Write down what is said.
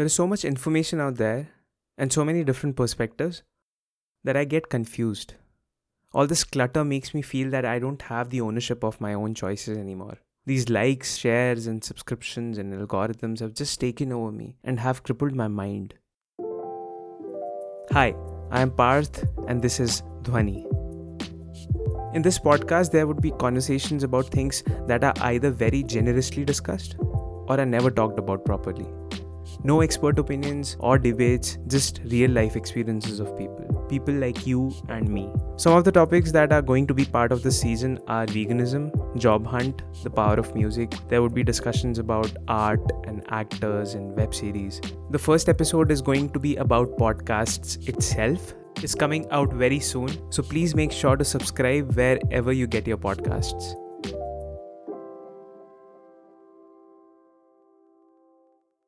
There is so much information out there and so many different perspectives that I get confused. All this clutter makes me feel that I don't have the ownership of my own choices anymore. These likes, shares, and subscriptions and algorithms have just taken over me and have crippled my mind. Hi, I am Parth, and this is Dhwani. In this podcast, there would be conversations about things that are either very generously discussed or are never talked about properly. No expert opinions or debates, just real life experiences of people. People like you and me. Some of the topics that are going to be part of this season are veganism, job hunt, the power of music. There would be discussions about art and actors and web series. The first episode is going to be about podcasts itself. It's coming out very soon, so please make sure to subscribe wherever you get your podcasts.